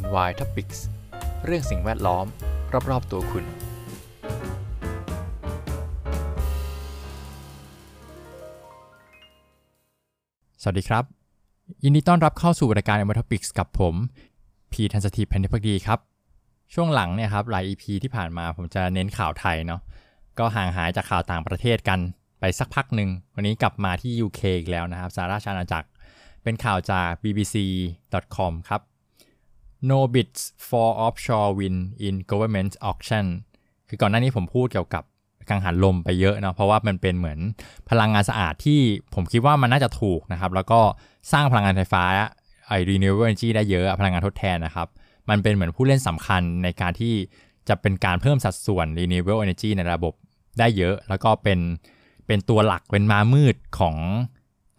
NY Topics เรื่องสิ่งแวดล้อม รอบๆตัวคุณ สวัสดีครับ ยินดีต้อนรับเข้าสู่รายการ NY Topics กับผม พีทันสถีพันธิพักดีครับ ช่วงหลังเนี่ยครับหลาย EP ที่ผ่านมาผมจะเน้นข่าวไทยเนาะก็ห่างหายจากข่าวต่างประเทศกันไปสักพักหนึ่ง วันนี้กลับมาที่ UK อีกแล้วนะครับสาราชาณาจักร เป็นข่าวจาก bbc.com ครับ no bids for offshore wind in government auction คือก่อนหน้านี้ผมพูดเกี่ยวกับกังหันลมไปเยอะเนาะเพราะว่ามันเป็นเหมือนพลังงานสะอาดที่ผมคิดว่ามันน่าจะถูกนะครับ แล้วก็สร้างพลังงานไฟฟ้าไอ้ renewable energy ได้เยอะพลังงานทดแทนนะครับ มันเป็นเหมือนผู้เล่นสำคัญในการที่จะเป็นการเพิ่มสัดส่วน renewable energy ในระบบได้เยอะ แล้วก็เป็นเป็นตัวหลักเป็นมามืดของ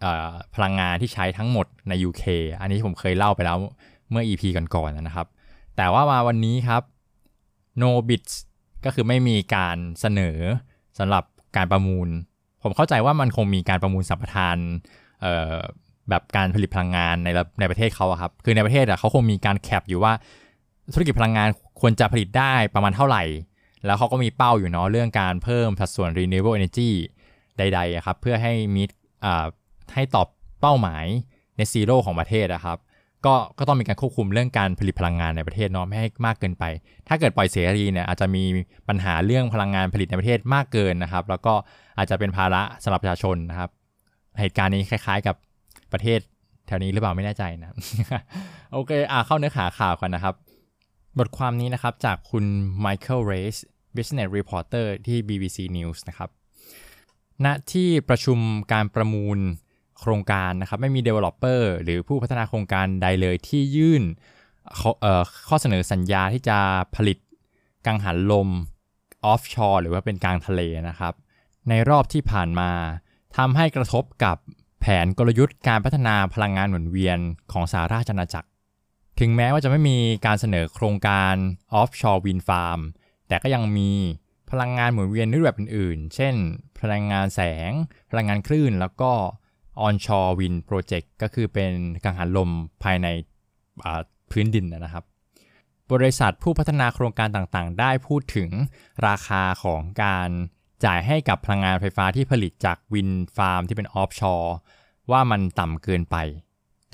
อพลังงานที่ใช้ทั้งหมดใน UK อันนี้ผมเคยเล่าไปแล้ว เมื่อ EP ก่อนๆนะครับ แต่ว่ามาวันนี้ครับ no bids ก็คือไม่มีการเสนอสำหรับการประมูล ผมเข้าใจว่ามันคงมีการประมูลสัมปทานแบบการผลิตพลังงานในในประเทศเขาครับ คือในประเทศเขาคงมีการแคปอยู่ว่าธุรกิจพลังงานควรจะผลิตได้ประมาณเท่าไหร่ แล้วเขาก็มีเป้าอยู่เนาะเรื่องการเพิ่มสัดส่วน renewable energy ใดๆครับ เพื่อให้มีให้ตอบเป้าหมายในซีโร่ของประเทศนะครับ ก็ก็ต้องมีการควบคุมเรื่องการผลิตพลังงานในประเทศเนาะไม่ให้มากเกินไป ถ้าเกิดปล่อยเสรีเนี่ยอาจจะมีปัญหาเรื่องพลังงานผลิตในประเทศมากเกินนะครับ แล้วก็อาจจะเป็นภาระสำหรับประชาชนนะครับ เหตุการณ์นี้คล้าย ๆ กับประเทศแถวนี้หรือเปล่าไม่แน่ใจนะโอเคอ่าเข้าเนื้อหาข่าวกันนะครับ บทความนี้นะครับจากคุณไมเคิลเรส Business Reporter ที่ BBC News นะครับณที่ประชุมการประมูล โครงการนะครับไม่มี Developer หรือผู้พัฒนาโครงการใดเลยที่ยื่นข้อเสนอสัญญาที่จะผลิตกังหันลมออฟชอร์หรือว่าเป็นกลางทะเลนะครับ ในรอบที่ผ่านมาทำให้กระทบกับแผนกลยุทธ์การพัฒนาพลังงานหมุนเวียนของสหราชอาณาจักร ถึงแม้ว่าจะไม่มีการเสนอโครงการออฟชอร์วินฟาร์มแต่ก็ยังมีพลังงานหมุนเวียนรูปแบบอื่นๆ เช่น พลังงานแสง พลังงานคลื่น แล้วก็ onshore wind project ก็คือเป็นกังหันลมภายในพื้นดินนะครับ บริษัทผู้พัฒนาโครงการต่างๆ ได้พูดถึงราคาของการจ่ายให้กับพลังงานไฟฟ้าที่ผลิตจากวินฟาร์มที่เป็น offshore ว่ามันต่ำเกินไป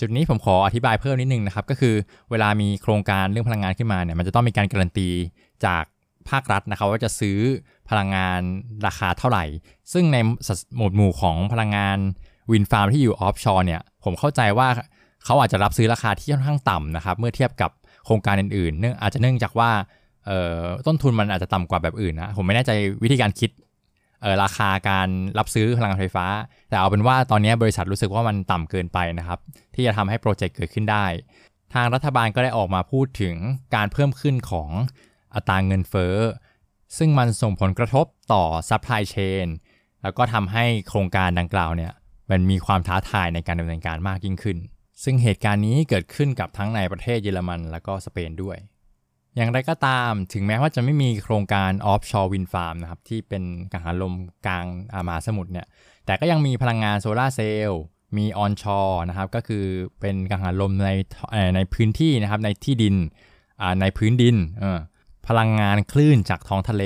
จุดนี้ผมขออธิบายเพิ่มนิดนึงนะครับ ก็คือเวลามีโครงการเรื่องพลังงานขึ้นมาเนี่ยมันจะต้องมีการการันตีจากภาครัฐนะครับว่าจะซื้อพลังงานราคาเท่าไหร่ ซึ่งในหมวดหมู่ของพลังงาน wind farm ที่อยู่ offshore เนี่ยผมเข้าใจว่าเขาอาจจะรับซื้อราคาที่ค่อนข้างต่ำนะครับเมื่อเทียบกับโครงการอื่นๆเนื่องอาจจะเนื่องจากว่าต้นทุนมันอาจจะต่ำกว่าแบบอื่นนะผมไม่แน่ใจวิธีการคิดราคาการรับซื้อพลังงานไฟฟ้า แต่เอาเป็นว่าตอนนี้บริษัทรู้สึกว่ามันต่ำเกินไปนะครับ ที่จะทำให้โปรเจกต์เกิดขึ้นได้ ทางรัฐบาลก็ได้ออกมาพูดถึงการเพิ่มขึ้นของอัตราเงินเฟ้อ ซึ่งมันส่งผลกระทบต่อ supply chain แล้วก็ทำให้โครงการดังกล่าวเนี่ย มันมีความท้าทายในการดำเนินการมากยิ่งขึ้น ซึ่งเหตุการณ์นี้เกิดขึ้นกับทั้งในประเทศเยอรมันและก็สเปนด้วย อย่างไรก็ตามถึงแม้ว่าจะไม่มีโครงการ offshore wind farm นะครับที่เป็นกังหันลมกลางมหาสมุทรเนี่ยแต่ก็ยังมีพลังงานโซลาร์เซลล์มี onshore นะครับก็คือเป็นกังหันลมในในพื้นที่นะครับในที่ดินในพื้นดิน พลังงานคลื่นจากท้องทะเล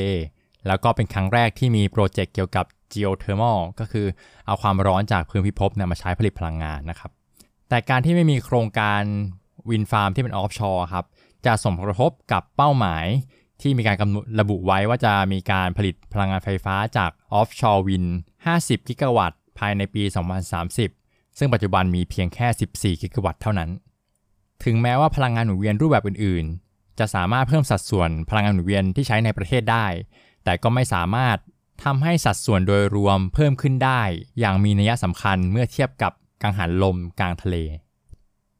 แล้วก็เป็นครั้งแรกที่มีโปรเจกต์เกี่ยวกับ geothermal ก็คือเอาความร้อนจากพื้นพิภพเนี่ยมาใช้ผลิตพลังงานนะครับ แต่การที่ไม่มีโครงการ wind farm ที่เป็น offshore ครับจะส่งผลกระทบกับเป้าหมายที่มีการกำหนดระบุไว้ว่าจะมีการผลิตพลังงานไฟฟ้าจาก offshore wind 50 กิกะวัตต์ ภายในปี 2030 ซึ่งปัจจุบันมีเพียงแค่ 14 กิกะวัตต์เท่านั้น ถึงแม้ว่าพลังงานหมุนเวียนรูปแบบอื่นจะสามารถเพิ่มสัดส่วนพลังงานหมุนเวียนที่ใช้ในประเทศได้ แต่ก็ไม่สามารถ ทำให้สัดส่วนโดยรวมเพิ่มขึ้นได้ อย่างมีนัยสำคัญเมื่อเทียบกับกังหันลมกลางทะเล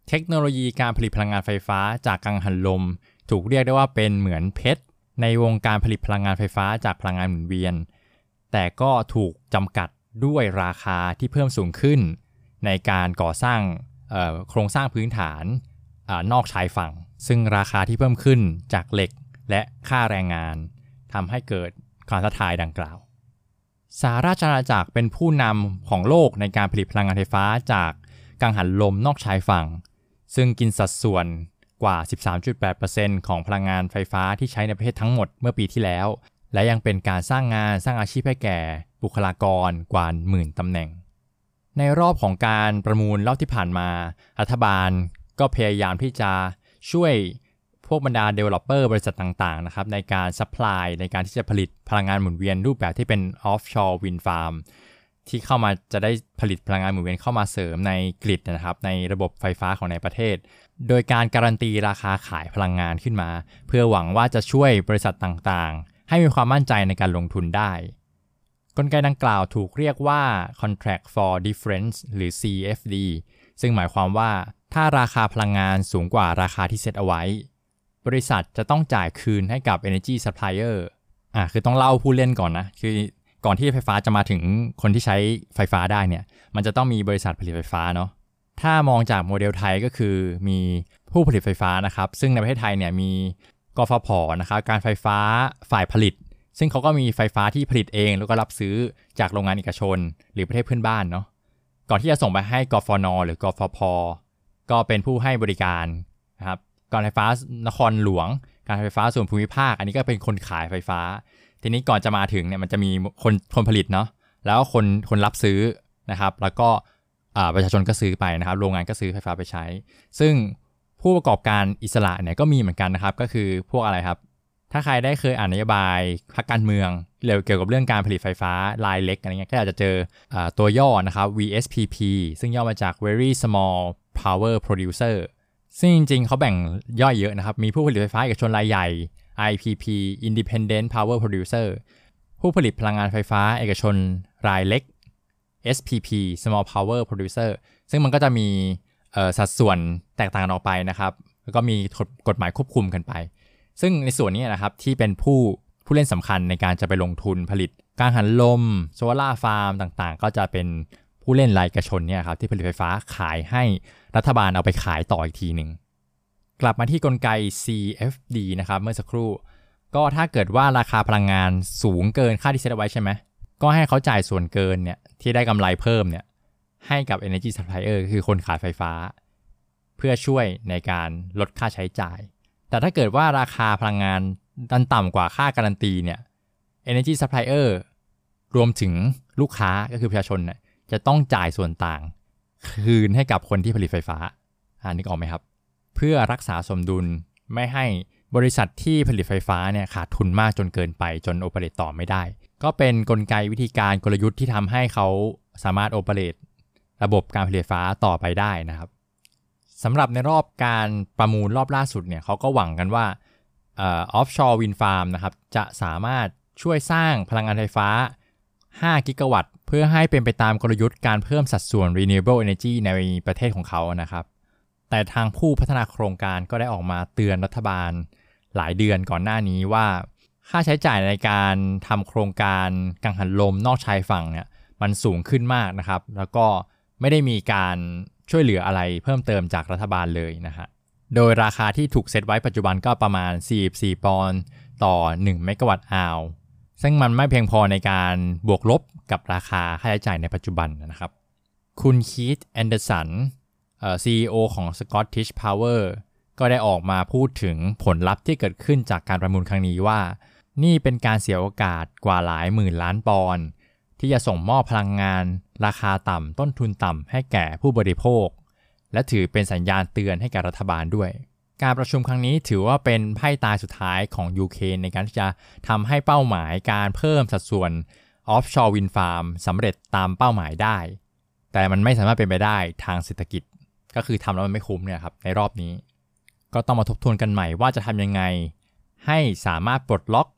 เทคโนโลยีการผลิตพลังงานไฟฟ้าจากกังหันลม ถูกเรียกได้ว่าเป็นเหมือนเพชรในวงการผลิตพลังงานไฟฟ้าจากพลังงานหมุนเวียน แต่ก็ถูกจำกัดด้วยราคาที่เพิ่มสูงขึ้น ในการก่อสร้างโครงสร้างพื้นฐานอนอกชายฝั่ง ซึ่งราคาที่เพิ่มขึ้นจากเหล็กและค่าแรงงานทำให้เกิดความท้าทายดังกล่าว สหราชอาณาจักรเป็นผู้นำของโลกในการผลิตพลังงานไฟฟ้าจากกังหันลมนอกชายฝั่ง ซึ่งกินสัดส่วนกว่า 13.8%ของพลังงานไฟฟ้าที่ใช้ในประเทศทั้งหมดเมื่อปีที่แล้ว และยังเป็นการสร้างงานสร้างอาชีพให้แก่บุคลากรกว่าหมื่นตำแหน่ง ในรอบของการประมูลรอบที่ผ่านมา รัฐบาลก็พยายามที่จะช่วย พวกบรรดา developer บริษัทต่างๆนะครับในการ supply ในการที่จะผลิตพลังงานหมุนเวียนรูปแบบที่เป็น offshore wind farm ที่เข้ามาจะได้ผลิตพลังงานหมุนเวียนเข้ามาเสริมในกริดนะครับในระบบไฟฟ้าของในประเทศ โดยการการันตีราคาขายพลังงานขึ้นมา เพื่อหวังว่าจะช่วยบริษัทต่างๆ ให้มีความมั่นใจในการลงทุนได้ กลไกดังกล่าวถูกเรียกว่า contract for difference หรือ CFD ซึ่งหมายความว่าถ้าราคาพลังงานสูงกว่าราคาที่เซตเอาไว้ บริษัทจะต้องจ่ายคืนให้กับ energy supplier อะคือต้องเล่าผู้เล่นก่อนนะ คือก่อนที่ไฟฟ้าจะมาถึงคนที่ใช้ไฟฟ้าได้เนี่ย มันจะต้องมีบริษัทผลิตไฟฟ้าเนาะถ้ามองจากโมเดลไทยก็คือมีผู้ผลิตไฟฟ้านะครับ ซึ่งในประเทศไทยเนี่ยมีกฟผนะครับการไฟฟ้าฝ่ายผลิต ซึ่งเขาก็มีไฟฟ้าที่ผลิตเอง แล้วก็รับซื้อจากโรงงานเอกชน หรือประเทศเพื่อนบ้านเนาะก่อนที่จะส่งไปให้กฟน หรือกฟพ ก็เป็นผู้ให้บริการนะครับ การไฟฟ้านครหลวง การไฟฟ้าส่วนภูมิภาค อันนี้ก็เป็นคนขายไฟฟ้า ทีนี้ก่อนจะมาถึงเนี่ยมันจะมีคนคนผลิตเนาะแล้วคนคนรับซื้อนะครับ แล้วก็ประชาชนก็ซื้อไปนะครับ โรงงานก็ซื้อไฟฟ้าไปใช้ ซึ่งผู้ประกอบการอิสระเนี่ยก็มีเหมือนกันนะครับ ก็คือพวกอะไรครับ ถ้าใครได้เคยอ่านนโยบายพรรคการเมืองเกี่ยวกับเรื่องการผลิตไฟฟ้ารายเล็กอะไรเงี้ยก็อาจจะเจออตัวย่อนะครับ VSPP ซึ่งย่อมาจาก Very Small Power Producer ซึ่งจริงๆ เขาแบ่งย่อยเยอะนะครับ มีผู้ผลิตไฟฟ้าเอกชนรายใหญ่ IPP Independent Power Producer ผู้ผลิตพลังงานไฟฟ้าเอกชนรายเล็ก SPP Small Power Producer ซึ่งมันก็จะมีสัดส่วนแตกต่างออกไปนะครับ แล้วก็มีกฎหมายควบคุมกันไป ซึ่งในส่วนนี้นะครับที่เป็นผู้ผู้เล่นสำคัญในการจะไปลงทุนผลิตกังหันลมโซล่าฟาร์มต่างๆ ก็จะเป็น ผู้เล่นรายกระชนเนี่ยครับที่ผลิตไฟฟ้าขายให้รัฐบาลเอาไปขายต่ออีกทีหนึ่งกลับมาที่กลไก CFD นะครับเมื่อสักครู่ ก็ถ้าเกิดว่าราคาพลังงานสูงเกินค่าที่เซตไว้ใช่ไหมก็ให้เขาจ่ายส่วนเกินเนี่ยที่ได้กำไรเพิ่มเนี่ยให้กับ Energy Supplier คือคนขายไฟฟ้า เพื่อช่วยในการลดค่าใช้จ่าย แต่ถ้าเกิดว่าราคาพลังงานดันต่ำกว่าค่าการันตีเนี่ย Energy Supplier รวมถึงลูกค้าก็คือประชาชนเนี่ย จะต้องจ่ายส่วนต่าง คืนให้กับคนที่ผลิตไฟฟ้าอ่านึกออกไหมครับ เพื่อรักษาสมดุลไม่ให้บริษัทที่ผลิตไฟฟ้าเนี่ยขาดทุนมากจนเกินไปจนโอเปเรตต่อไม่ได้ ก็เป็นกลไกวิธีการกลยุทธ์ที่ทำให้เขาสามารถ operate ระบบการผลิตไฟฟ้าต่อไปได้นะครับสำหรับในรอบการประมูลรอบล่าสุดเนี่ยเขาก็หวังกันว่า offshore wind farm นะครับจะสามารถช่วยสร้างพลังงานไฟฟ้า 5 กิกะวัตต์ เพื่อให้เป็นไปตามกลยุทธ์การเพิ่มสัดส่วน renewable energy ในประเทศของเขานะครับ แต่ทางผู้พัฒนาโครงการก็ได้ออกมาเตือนรัฐบาล หลายเดือนก่อนหน้านี้ว่า ค่าใช้จ่ายในการทำโครงการกังหันลมนอกชายฝั่งเนี่ยมันสูงขึ้นมากนะครับ แล้วก็ไม่ได้มีการช่วยเหลืออะไรเพิ่มเติมจากรัฐบาลเลยนะฮะ โดยราคาที่ถูกเซตไว้ปัจจุบันก็ประมาณ 44 ปอนด์ต่อ 1 เมกะวัตต์อาว ซึ่งมันไม่เพียงพอในการบวกลบกับราคาค่าใช้จ่ายในปัจจุบันนะครับ คุณคีธแอนเดอร์สันซีอีโอของ Scottish Power ก็ได้ออกมาพูดถึงผลลัพธ์ที่เกิดขึ้นจากการประมูลครั้งนี้ว่า นี่เป็นการเสียโอกาสกว่าหลายหมื่นล้านปอนด์ที่จะส่งมอบพลังงาน ราคาต่ำต้นทุนต่ำให้แก่ผู้บริโภค และถือเป็นสัญญาณเตือนให้แก่รัฐบาลด้วย การประชุมครั้งนี้ถือว่าเป็นไพ่ตายสุดท้ายของ UK ในการที่จะทำให้เป้าหมายการเพิ่มสัดส่วน offshore wind farm สำเร็จตามเป้าหมายได้ แต่มันไม่สามารถเป็นไปได้ทางเศรษฐกิจ ก็คือทำแล้วมันไม่คุ้มเนี่ยครับในรอบนี้ ก็ต้องมาทบทวนกันใหม่ว่าจะทำยังไง ให้สามารถปลดล็อก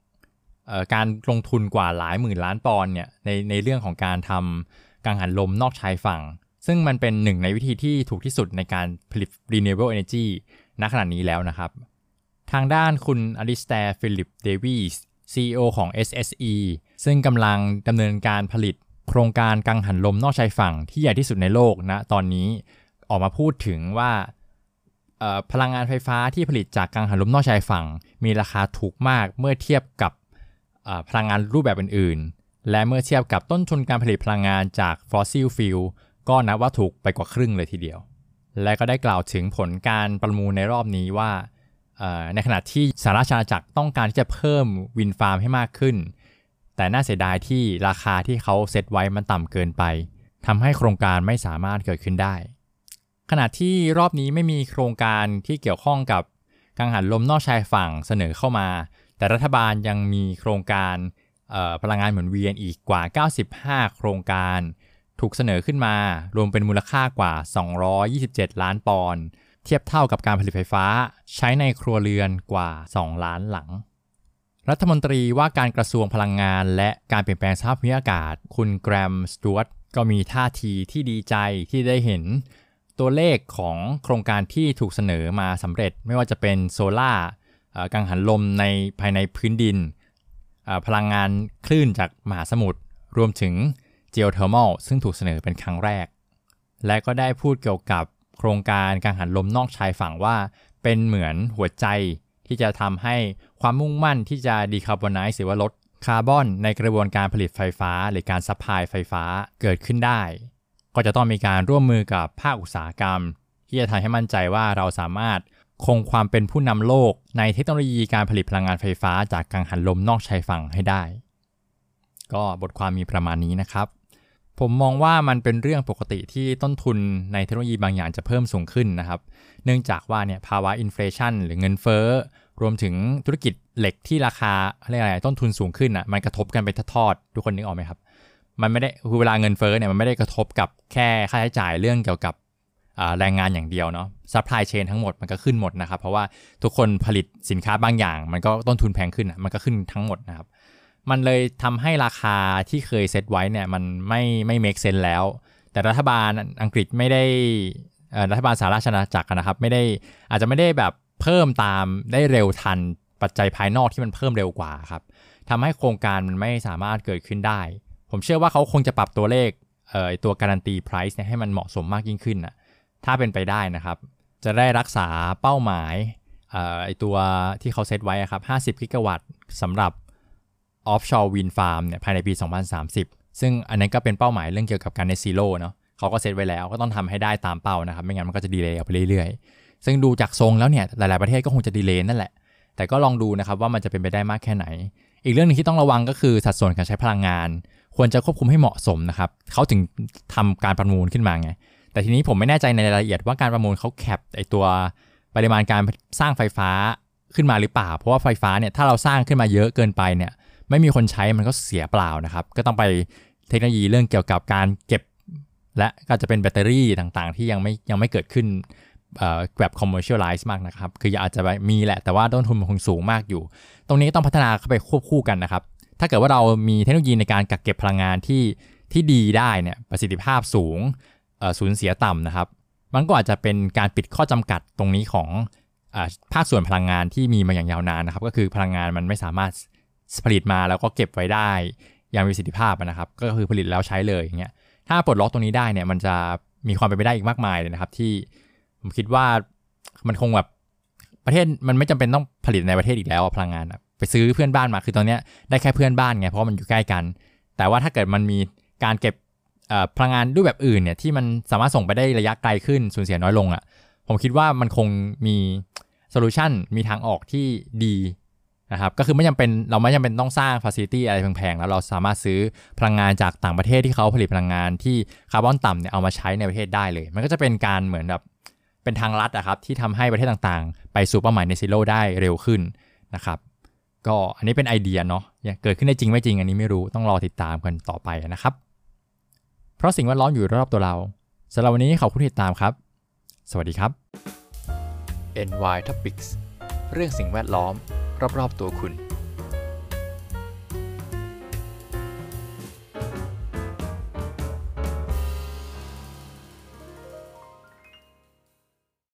การลงทุนกว่าหลายหมื่นล้านปอนด์เนี่ยในในเรื่องของการทำกังหันลมนอกชายฝั่ง ซึ่งมันเป็นหนึ่งในวิธีที่ถูกที่สุดในการผลิต renewable energy ณขณะนี้แล้วนะครับ ทางด้านคุณอลิสแตร์ฟิลิปเดวีส CEO ของ SSE ซึ่งกำลังดำเนินการผลิตโครงการกังหันลมนอกชายฝั่งที่ใหญ่ที่สุดในโลกนะตอนนี้ออกมาพูดถึงว่าพลังงานไฟฟ้าที่ผลิตจากกังหันลมนอกชายฝั่ง มีราคาถูกมากเมื่อเทียบกับพลังงานรูปแบบอื่น ๆ และเมื่อเทียบกับต้นทุนการผลิตพลังงานจาก fossil fuel ก็นับว่าถูกไปกว่าครึ่งเลยทีเดียว และก็ได้กล่าวถึงผลการประมูลในรอบนี้ว่า ในขณะที่สหราชอาณาจักรต้องการที่จะเพิ่มวินฟาร์มให้มากขึ้น แต่น่าเสียดายที่ราคาที่เขาเซตไว้มันต่ำเกินไปทำให้โครงการไม่สามารถเกิดขึ้นได้ ขณะที่รอบนี้ไม่มีโครงการที่เกี่ยวข้องกับกังหันลมนอกชายฝั่งเสนอเข้ามา แต่รัฐบาลยังมีโครงการพลังงานหมุนเวียนอีกกว่า 95 โครงการ ถูกเสนอขึ้นมารวมเป็นมูลค่ากว่า 227 ล้านปอนด์เทียบเท่ากับการผลิตไฟฟ้า ใช้ในครัวเรือนกว่า 2 ล้านหลัง รัฐมนตรีว่าการกระทรวงพลังงาน และการเปลี่ยนแปลงสภาพภูมิอากาศ คุณแกรมสตูวตก็มีท่าทีที่ดีใจที่ได้เห็น ตัวเลขของโครงการที่ถูกเสนอมาสำเร็จไม่ว่าจะเป็นโซลา่ากังหันลมในภายในพื้นดิน พลังงานคลื่นจากมหาสมุทรรวมถึง geothermal ซึ่งถูกเสนอเป็นครั้งแรก และก็ได้พูดเกี่ยวกับโครงการกังหันลมนอกชายฝั่งว่า เป็นเหมือนหัวใจที่จะทำให้ความมุ่งมั่นที่จะ decarbonize หรือว่าลดคาร์บอนในกระบวนการผลิตไฟฟ้า หรือการ supply ไฟฟ้าเกิดขึ้นได้ ก็จะต้องมีการร่วมมือกับภาคอุตสาหกรรม ที่จะทำให้มั่นใจว่าเราสามารถคงความเป็นผู้นำโลกในเทคโนโลยีการผลิตพลังงานไฟฟ้าจากกังหันลมนอกชายฝั่งให้ได้ ก็บทความมีประมาณนี้นะครับ ผมมองว่ามันเป็นเรื่องปกติที่ต้นทุนในเทคโนโลยีบางอย่างจะเพิ่มสูงขึ้นนะครับ เนื่องจากว่าเนี่ยภาวะ inflation หรือเงินเฟ้อ รวมถึงธุรกิจเหล็กที่ราคาอะไรอะไรต้นทุนสูงขึ้นอะมันกระทบกันเป็นทอดทุกคนนึกออกไหมครับ มันไม่ได้คือเวลาเงินเฟ้อเนี่ยมันไม่ได้กระทบกับแค่ค่าใช้จ่ายเรื่องเกี่ยวกับแรงงานอย่างเดียวเนาะ supply chain ทั้งหมดมันก็ขึ้นหมดนะครับ เพราะว่าทุกคนผลิตสินค้าบางอย่าง มันก็ต้นทุนแพงขึ้นมันก็ขึ้นทั้งหมดนะครับ มันเลยทำให้ราคาที่เคยเซตไว้เนี่ยมันไม่ไม่เมคเซนแล้ว แต่รัฐบาลอังกฤษไม่ได้รัฐบาลสหราชอาณาจักรนะครับ ไม่ได้อาจจะไม่ได้แบบเพิ่มตามได้เร็วทันปัจจัยภายนอกที่มันเพิ่มเร็วกว่าครับทำให้โครงการมันไม่สามารถเกิดขึ้นได้ ผมเชื่อว่าเขาคงจะปรับตัวเลขเอ่อตัวการันตีไพรซ์เนี่ยให้มันเหมาะสมมากยิ่งขึ้นนะถ้าเป็นไปได้นะครับ จะได้รักษาเป้าหมายเออไอตัวที่เขาเซตไว้ครับ 50 กิกะวัตต์สำหรับ offshore wind farm เนี่ยภายในปี 2030 ซึ่งอันนั้นก็เป็นเป้าหมายเรื่องเกี่ยวกับการในซีโร่เนาะเขาก็เซตไว้แล้วก็ต้องทำให้ได้ตามเป้านะครับ ไม่งั้นมันก็จะดีเลย์ไปเรื่อยๆ ซึ่งดูจากทรงแล้วเนี่ยหลายๆประเทศก็คงจะดีเลย์นั่นแหละ แต่ก็ลองดูนะครับว่ามันจะเป็นไปได้มากแค่ไหน อีกเรื่องนึงที่ต้องระวังก็คือสัดส่วนการใช้พลังงาน ควรจะควบคุมให้เหมาะสมนะครับเขาถึงทำการประมูลขึ้นมาไงแต่ทีนี้ผมไม่แน่ใจในรายละเอียดว่าการประมูลเขาแคปไอตัวปริมาณการสร้างไฟฟ้าขึ้นมาหรือเปล่า เพราะว่าไฟฟ้าเนี่ยถ้าเราสร้างขึ้นมาเยอะเกินไปเนี่ย ไม่มีคนใช้มันก็เสียเปล่านะครับ ก็ต้องไปเทคโนโลยีเรื่องเกี่ยวกับการเก็บ และก็จะเป็นแบตเตอรี่ต่างๆ ที่ยังไม่ยังไม่เกิดขึ้นแบบ commercialize มากนะครับ คืออาจจะมีแหละ แต่ว่าต้นทุนมันคงสูงมากอยู่ ตรงนี้ต้องพัฒนาเข้าไปควบคู่กันนะครับ ถ้าเกิดว่าเรามีเทคโนโลยีในการกักเก็บพลังงานที่ที่ดีได้เนี่ยประสิทธิภาพสูงสูญเสียต่ำนะครับ มันก็อาจจะเป็นการปิดข้อจำกัดตรงนี้ของอภาคส่วนพลังงานที่มีมาอย่างยาวนานนะครับ ก็คือพลังงานมันไม่สามารถ ผลิตมาแล้วก็เก็บไว้ได้ อย่างมีประสิทธิภาพนะครับ ก็คือผลิตแล้วใช้เลยอย่างเงี้ยถ้าปลดล็อกตรงนี้ได้เนี่ยมันจะมีความเป็นไปได้อีกมากมายเลยนะครับ ที่ผมคิดว่ามันคงแบบประเทศมันไม่จำเป็นต้องผลิตในประเทศอีกแล้วพลังงานไปซื้อเพื่อนบ้านมาคือตอนนี้ได้แค่เพื่อนบ้านไงเพราะมันอยู่ใกล้กัน แต่ว่าถ้าเกิดมันมีการเก็บพลังงานด้วยแบบอื่นเนี่ยที่มันสามารถส่งไปได้ระยะไกลขึ้นสูญเสียน้อยลงอะ่ะผมคิดว่ามันคงมี solution มีทางออกที่ดี นะครับก็คือไม่จำเป็นเราไม่จำเป็นต้องสร้าง facility อะไรแพงๆ แล้วเราสามารถซื้อพลังงานจากต่างประเทศที่เขาผลิตพลังงานที่คาร์บอนต่ำเนี่ยเอามาใช้ในประเทศได้เลย มันก็จะเป็นการเหมือนแบบเป็นทางลัดอะครับที่ทำให้ประเทศต่างๆ ไปสู่เป้าหมาย net zero ได้เร็วขึ้นนะครับก็อันนี้เป็นไอเดียเนาะเกิดขึ้นได้จริงไม่จริงอันนี้ไม่รู้ต้องรอติดตามกันต่อไปนะครับ เพราะสิ่งแวดล้อมอยู่รอบตัวเราสำหรับวันนี้ขอบคุณที่ติดตามครับ สวัสดีครับ NY Topics เรื่องสิ่งแวดล้อม รอบๆตัวคุณ